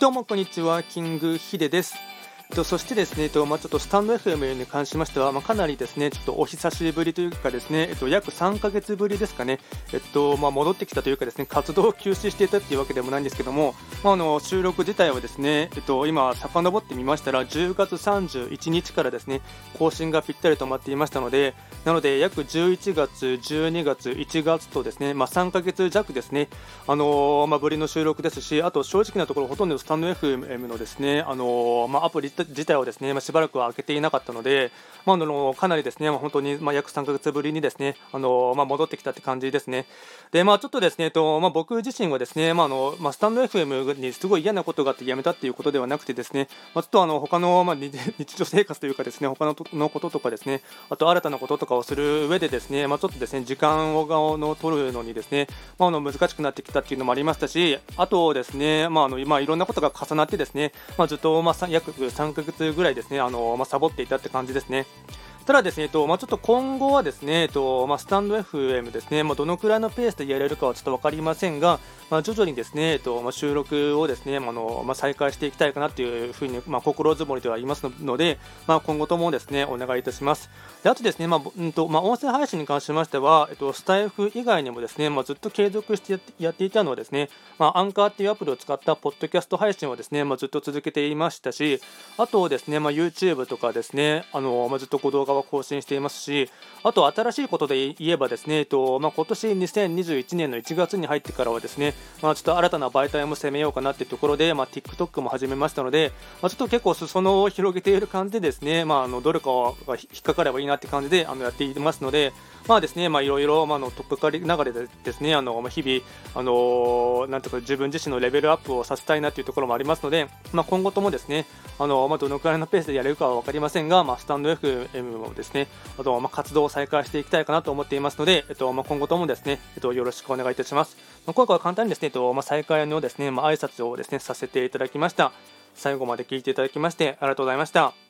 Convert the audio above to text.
どうもこんにちは、キングヒデです。とそしてですね、とまあ、ちょっとスタンド FM に関しましては、まあ、かなりですねちょっとお久しぶりというか、ですね、えっと、約3ヶ月ぶりですかね、えっとまあ、戻ってきたというか、ですね活動を休止していたというわけでもないんですけども、まあ、あの収録自体はですね、えっと、今、遡ってみましたら、10月31日からですね更新がぴったりとまっていましたので、なので約11月、12月、1月とですね、まあ、3ヶ月弱ですね、あのまあ、ぶりの収録ですし、あと正直なところ、ほとんどスタンド FM のですね、あのまあ、アプリ自体をですね、まあ、しばらくは開けていなかったので、まあ、あのかなりですね、まあ、本当に、まあ、約3ヶ月ぶりにですね、あのまあ、戻ってきたって感じですね。で、まあ、ちょっとですね、とまあ、僕自身はですね、まああのまあ、スタンド FM にすごい嫌なことがあって辞めたっていうことではなくてですね、まあ、ちょっとあの他の、まあ、日常生活というかですね、他ののこととかですね、あと新たなこととかをする上でですね、まあ、ちょっとですね、時間をの取るのにですね、まあ、あの難しくなってきたっていうのもありましたし、あとですね、まああのまあ、いろんなことが重なってですね、まあ、ずっと、まあ、約3ヶ月ぐらいですね、あのまあ、サボっていたって感じですね。ただですね、えっとまあ、ちょっと今後はですね、えっとまあ、スタンド FM ですね、まあ、どのくらいのペースでやれるかはちょっと分かりませんが、まあ、徐々にですね、えっとまあ、収録をですね、まあのまあ、再開していきたいかなというふうに、まあ、心づもりではいますので、まあ、今後ともですね、お願いいたします。であとですね、まあうんとまあ、音声配信に関しましては、えっと、スタイフ以外にもですね、まあ、ずっと継続してやっていたのはですね、まあ、アンカーっていうアプリを使ったポッドキャスト配信をですね、まあ、ずっと続けていましたし、あとですね、まあ、YouTube とかですね、あのまあ、ずっと動画を更新していますし、あと新しいことで言えばですね、えっとまあ、今年2021年の1月に入ってからはですね、まあ、ちょっと新たな媒体も攻めようかなっていうところで、まあ、TikTok も始めましたので、まあ、ちょっと結構裾野を広げている感じでですね、まあ、あのどれかが引っかかればいいなって感じであのやっていますので、まあですね、まあいろいろ、まあのトップカリ流れでですね、あの、まあ、日々、あのなんとか自分自身のレベルアップをさせたいなというところもありますので、まあ今後ともですね、あの、まあどのくらいのペースでやれるかはわかりませんが、まあスタンド FM ですね、あと、まあ活動を再開していきたいかなと思っていますので、えっと、まあ今後ともですね、えっと、よろしくお願いいたします。まあ、今回は簡単にですね、えっと、まあ再開のですね、まあ挨拶をですね、させていただきました。最後まで聞いていただきまして、ありがとうございました。